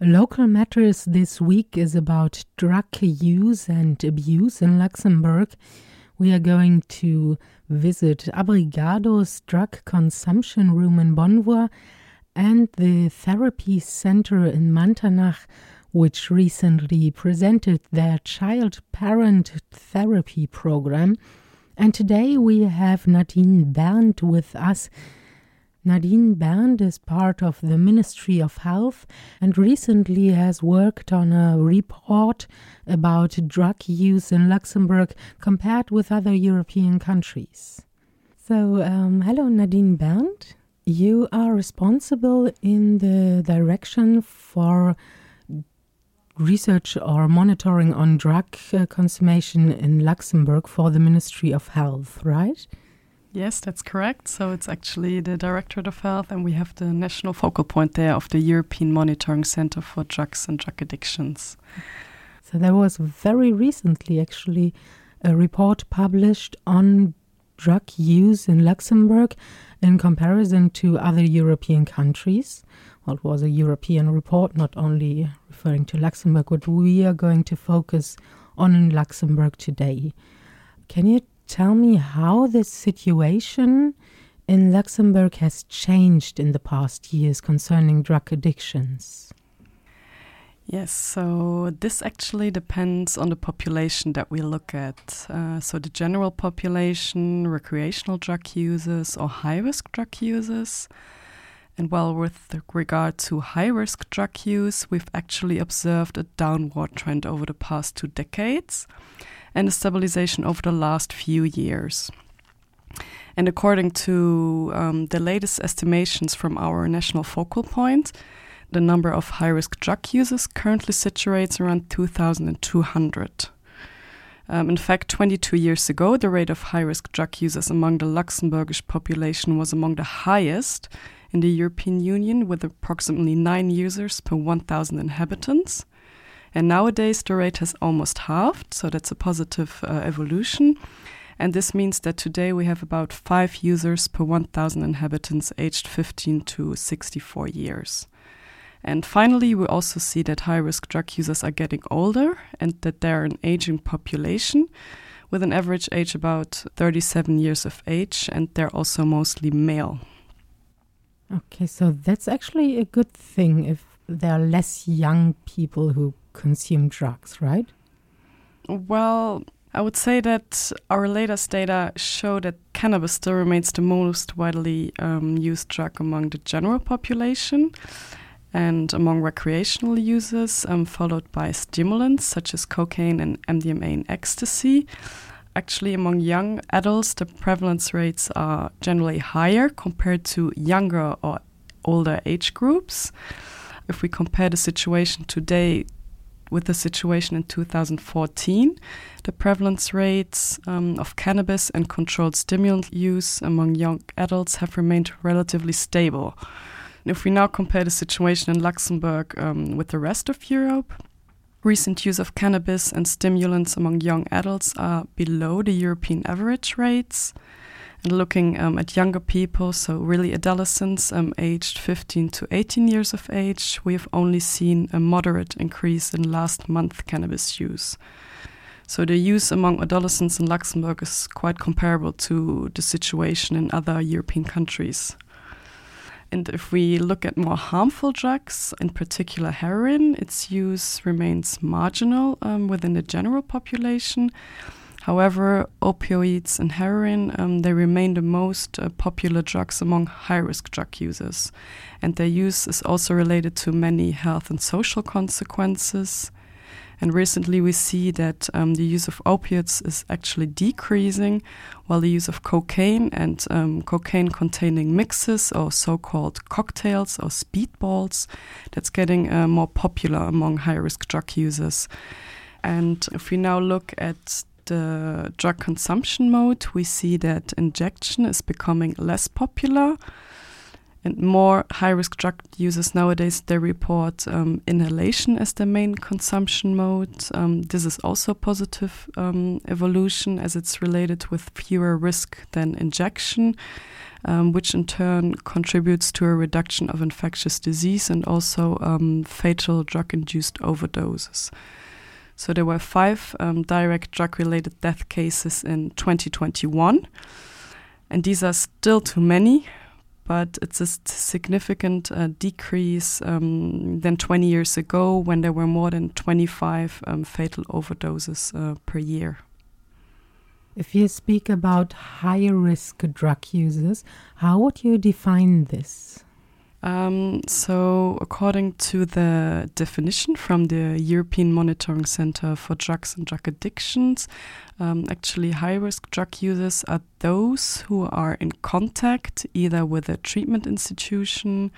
Local Matters this week is about drug use and abuse in Luxembourg. We are going to visit Abrigado's drug consumption room in Bonnevoie and the therapy center in Manternach, which recently presented their child parent therapy program. And today we have Nadine Berndt with us. Nadine Berndt is part of the Ministry of Health and recently has worked on a report about drug use in Luxembourg compared with other European countries. So, um, hello, Nadine Berndt. You are responsible in the direction for research or monitoring on drug uh, consumption in Luxembourg for the Ministry of Health, right? Yes, that's correct. So it's actually the Directorate of Health, and we have the national focal point there of the European Monitoring Center for Drugs and Drug Addictions. So there was very recently actually a report published on drug use in Luxembourg in comparison to other European countries. Well, it was a European report, not only referring to Luxembourg, but we are going to focus on in Luxembourg today. Can you tell me how this situation in Luxembourg has changed in the past years concerning drug addictions? Yes, so this actually depends on the population that we look at. Uh, so, the general population, recreational drug users, or high risk drug users. And while with regard to high risk drug use, we've actually observed a downward trend over the past two decades and a stabilization over the last few years. And according to um, the latest estimations from our national focal point, the number of high risk drug users currently situates around 2,200. Um, in fact, 22 years ago, the rate of high risk drug users among the Luxembourgish population was among the highest in the European Union, with approximately 9 users per 1,000 inhabitants. And nowadays, the rate has almost halved, so that's a positive uh, evolution. And this means that today we have about five users per 1,000 inhabitants aged 15 to 64 years. And finally, we also see that high risk drug users are getting older and that they're an aging population with an average age about 37 years of age, and they're also mostly male. Okay, so that's actually a good thing if there are less young people who consume drugs, right? Well, I would say that our latest data show that cannabis still remains the most widely um, used drug among the general population and among recreational users, um, followed by stimulants such as cocaine and MDMA and ecstasy. Actually, among young adults, the prevalence rates are generally higher compared to younger or older age groups. If we compare the situation today with the situation in 2014, the prevalence rates um, of cannabis and controlled stimulant use among young adults have remained relatively stable. And if we now compare the situation in Luxembourg um, with the rest of Europe, recent use of cannabis and stimulants among young adults are below the European average rates and looking um, at younger people, so really adolescents um, aged 15 to 18 years of age, we have only seen a moderate increase in last month cannabis use. So the use among adolescents in Luxembourg is quite comparable to the situation in other European countries. And if we look at more harmful drugs, in particular heroin, its use remains marginal um, within the general population. However, opioids and heroin, um, they remain the most uh, popular drugs among high-risk drug users. And their use is also related to many health and social consequences. And recently we see that um, the use of opiates is actually decreasing, while the use of cocaine and um, cocaine containing mixes or so-called cocktails or speedballs, that's getting uh, more popular among high-risk drug users. And if we now look at the drug consumption mode, we see that injection is becoming less popular. And more high risk drug users nowadays, they report um, inhalation as their main consumption mode. Um, this is also a positive um, evolution as it's related with fewer risk than injection, um, which in turn contributes to a reduction of infectious disease and also um, fatal drug induced overdoses. So there were five um, direct drug related death cases in 2021. And these are still too many but it's a significant uh, decrease um, than 20 years ago when there were more than 25 um, fatal overdoses uh, per year. If you speak about higher risk drug users, how would you define this? Um, so, according to the definition from the European Monitoring Center for Drugs and Drug Addictions, um, actually, high risk drug users are those who are in contact either with a treatment institution,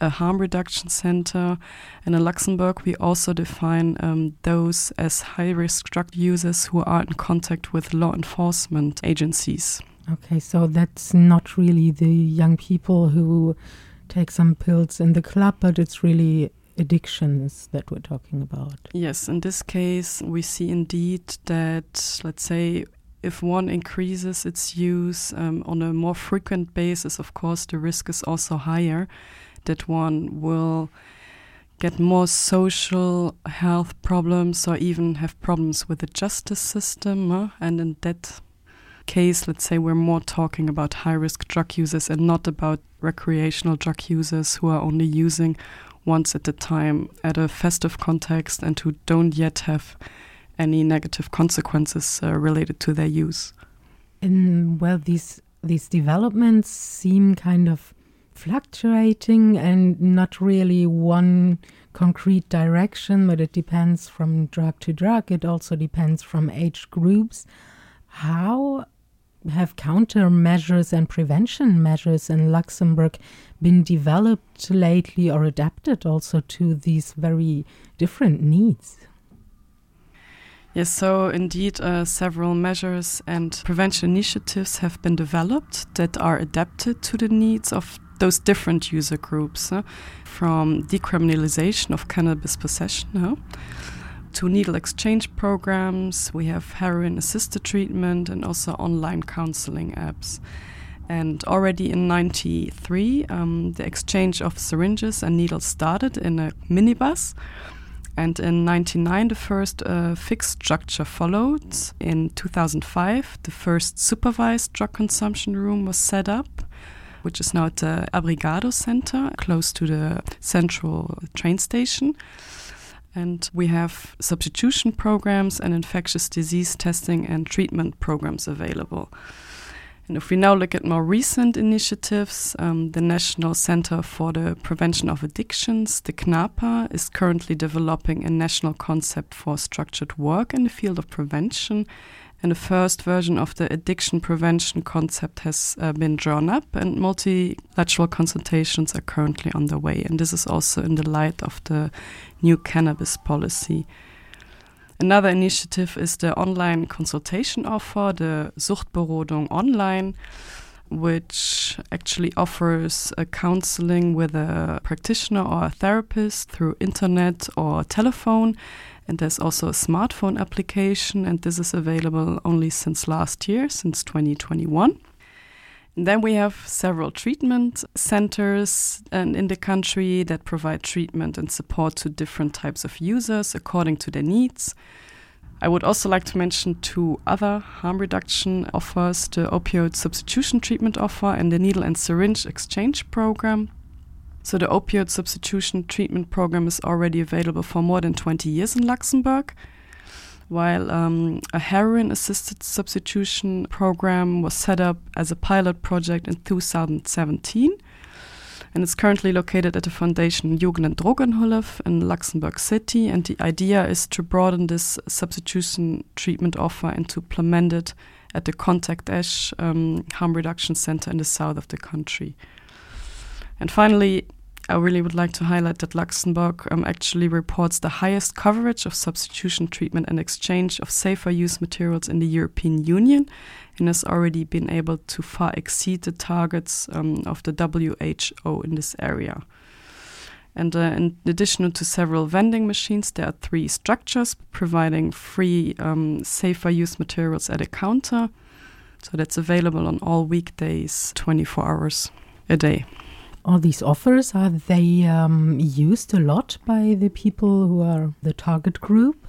a harm reduction center, and in Luxembourg, we also define um, those as high risk drug users who are in contact with law enforcement agencies. Okay, so that's not really the young people who take some pills in the club, but it's really addictions that we're talking about. Yes, in this case, we see indeed that, let's say, if one increases its use um, on a more frequent basis, of course, the risk is also higher that one will get more social health problems or even have problems with the justice system. Uh, and in that case, let's say we're more talking about high risk drug users and not about recreational drug users who are only using once at a time at a festive context and who don't yet have any negative consequences uh, related to their use. And well, these these developments seem kind of fluctuating and not really one concrete direction, but it depends from drug to drug. It also depends from age groups. How have countermeasures and prevention measures in Luxembourg been developed lately or adapted also to these very different needs? Yes, so indeed, uh, several measures and prevention initiatives have been developed that are adapted to the needs of those different user groups, uh, from decriminalization of cannabis possession. Uh, to needle exchange programs, we have heroin assisted treatment, and also online counseling apps. And already in 93, um, the exchange of syringes and needles started in a minibus. And in 99, the first uh, fixed structure followed. In 2005, the first supervised drug consumption room was set up, which is now at the Abrigado Center, close to the central train station. And we have substitution programs and infectious disease testing and treatment programs available. And if we now look at more recent initiatives, um, the National Center for the Prevention of Addictions, the CNAPA, is currently developing a national concept for structured work in the field of prevention and the first version of the addiction prevention concept has uh, been drawn up, and multilateral consultations are currently underway. And this is also in the light of the new cannabis policy. Another initiative is the online consultation offer, the Suchtberodung Online, which actually offers a counseling with a practitioner or a therapist through internet or telephone and there's also a smartphone application, and this is available only since last year, since 2021. Then we have several treatment centers in the country that provide treatment and support to different types of users according to their needs. I would also like to mention two other harm reduction offers the opioid substitution treatment offer and the needle and syringe exchange program. So the opioid substitution treatment program is already available for more than 20 years in Luxembourg, while um, a heroin assisted substitution program was set up as a pilot project in 2017. And it's currently located at the Foundation Jugend- und Drogenhilfe in Luxembourg City. And the idea is to broaden this substitution treatment offer and to implement it at the Contact Esch um, Harm Reduction Center in the south of the country. And finally, I really would like to highlight that Luxembourg um, actually reports the highest coverage of substitution treatment and exchange of safer use materials in the European Union and has already been able to far exceed the targets um, of the WHO in this area. And uh, in addition to several vending machines, there are three structures providing free, um, safer use materials at a counter. So that's available on all weekdays, 24 hours a day. All these offers are they um, used a lot by the people who are the target group?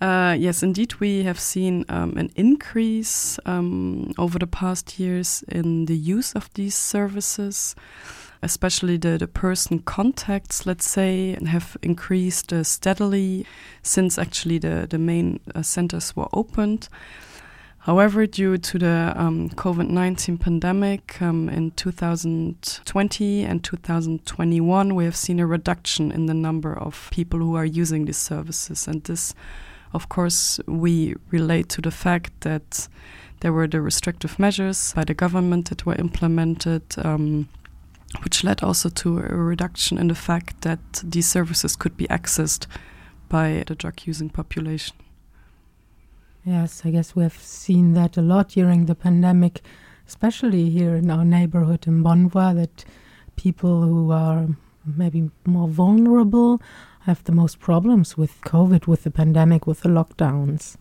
Uh, yes, indeed, we have seen um, an increase um, over the past years in the use of these services, especially the, the person contacts, let's say, have increased uh, steadily since actually the, the main uh, centers were opened. However, due to the um, COVID 19 pandemic um, in 2020 and 2021, we have seen a reduction in the number of people who are using these services. And this, of course, we relate to the fact that there were the restrictive measures by the government that were implemented. Um, which led also to a reduction in the fact that these services could be accessed by the drug using population. Yes, I guess we have seen that a lot during the pandemic, especially here in our neighborhood in Bonnevoie, that people who are maybe more vulnerable have the most problems with COVID, with the pandemic, with the lockdowns.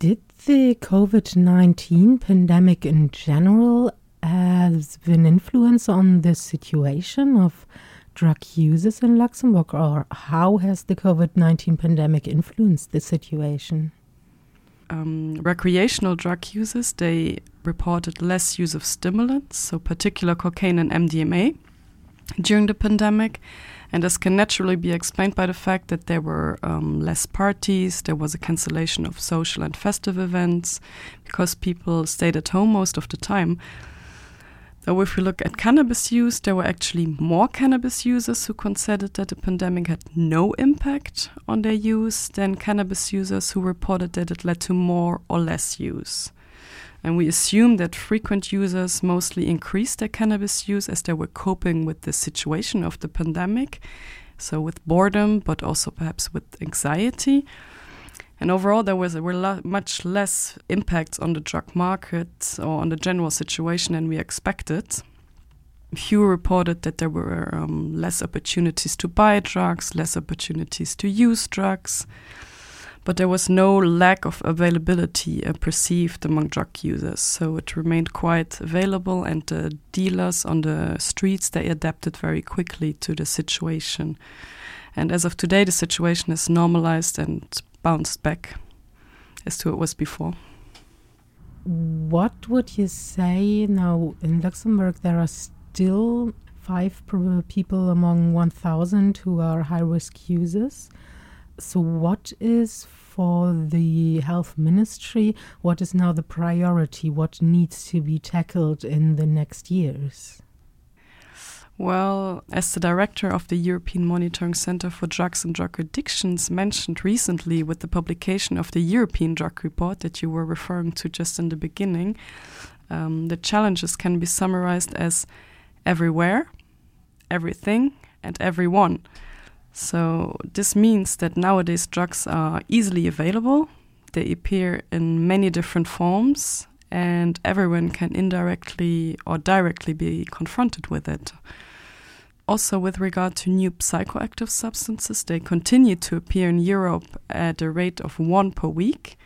Did the COVID 19 pandemic in general have an influence on the situation of drug users in Luxembourg, or how has the COVID 19 pandemic influenced the situation? Um, recreational drug users, they reported less use of stimulants, so particular cocaine and MDMA, during the pandemic. And this can naturally be explained by the fact that there were um, less parties, there was a cancellation of social and festive events, because people stayed at home most of the time. So if we look at cannabis use, there were actually more cannabis users who considered that the pandemic had no impact on their use than cannabis users who reported that it led to more or less use. And we assume that frequent users mostly increased their cannabis use as they were coping with the situation of the pandemic, so with boredom, but also perhaps with anxiety. And overall, there was were much less impacts on the drug market or on the general situation than we expected. Few reported that there were um, less opportunities to buy drugs, less opportunities to use drugs, but there was no lack of availability uh, perceived among drug users. So it remained quite available, and the dealers on the streets they adapted very quickly to the situation. And as of today, the situation is normalized and bounced back as to it was before. What would you say now in Luxembourg? There are still five uh, people among 1,000 who are high risk users. So, what is for the health ministry? What is now the priority? What needs to be tackled in the next years? Well, as the director of the European Monitoring Center for Drugs and Drug Addictions mentioned recently with the publication of the European Drug Report that you were referring to just in the beginning, um, the challenges can be summarized as everywhere, everything, and everyone. So, this means that nowadays drugs are easily available, they appear in many different forms, and everyone can indirectly or directly be confronted with it. Also, with regard to new psychoactive substances, they continue to appear in Europe at a rate of one per week.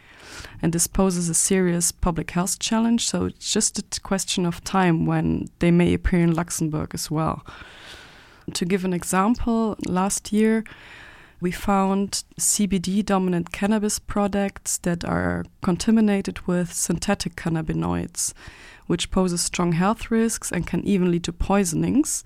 And this poses a serious public health challenge. So it's just a question of time when they may appear in Luxembourg as well. To give an example, last year we found CBD dominant cannabis products that are contaminated with synthetic cannabinoids, which poses strong health risks and can even lead to poisonings.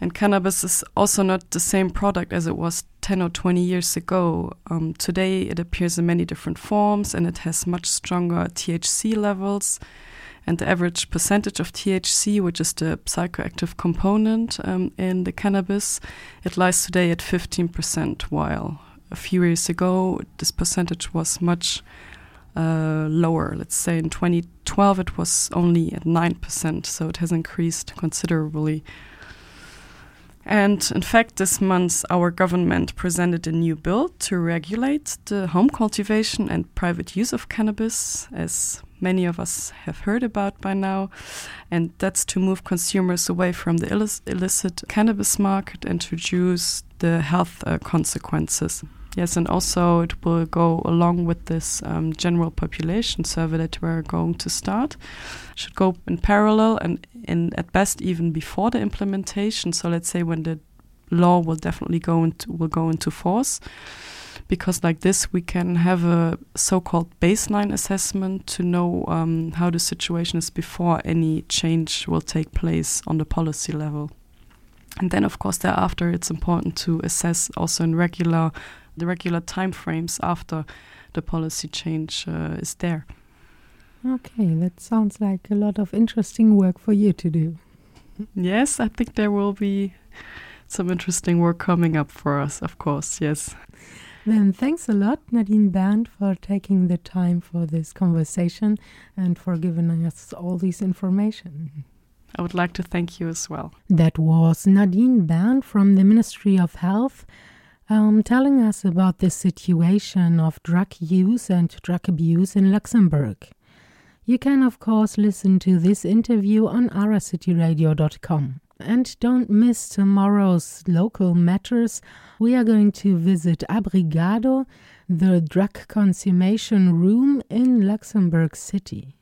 And cannabis is also not the same product as it was 10 or 20 years ago. Um, today, it appears in many different forms and it has much stronger THC levels. And the average percentage of THC, which is the psychoactive component um, in the cannabis, it lies today at 15%, while a few years ago, this percentage was much uh, lower. Let's say in 2012, it was only at 9%, so it has increased considerably. And in fact, this month, our government presented a new bill to regulate the home cultivation and private use of cannabis, as many of us have heard about by now. And that's to move consumers away from the illicit cannabis market and to reduce the health uh, consequences. Yes, and also it will go along with this um, general population survey that we're going to start. Should go in parallel and in at best even before the implementation. So let's say when the law will definitely go into will go into force because like this we can have a so-called baseline assessment to know um, how the situation is before any change will take place on the policy level and then of course thereafter it's important to assess also in regular the regular time frames after the policy change uh, is there. Okay, that sounds like a lot of interesting work for you to do. yes, I think there will be some interesting work coming up for us, of course, yes. Then thanks a lot, Nadine Berndt, for taking the time for this conversation and for giving us all this information. I would like to thank you as well. That was Nadine Berndt from the Ministry of Health um, telling us about the situation of drug use and drug abuse in Luxembourg. You can, of course, listen to this interview on aracityradio.com. And don't miss tomorrow's local matters. We are going to visit Abrigado, the drug consummation room in Luxembourg City.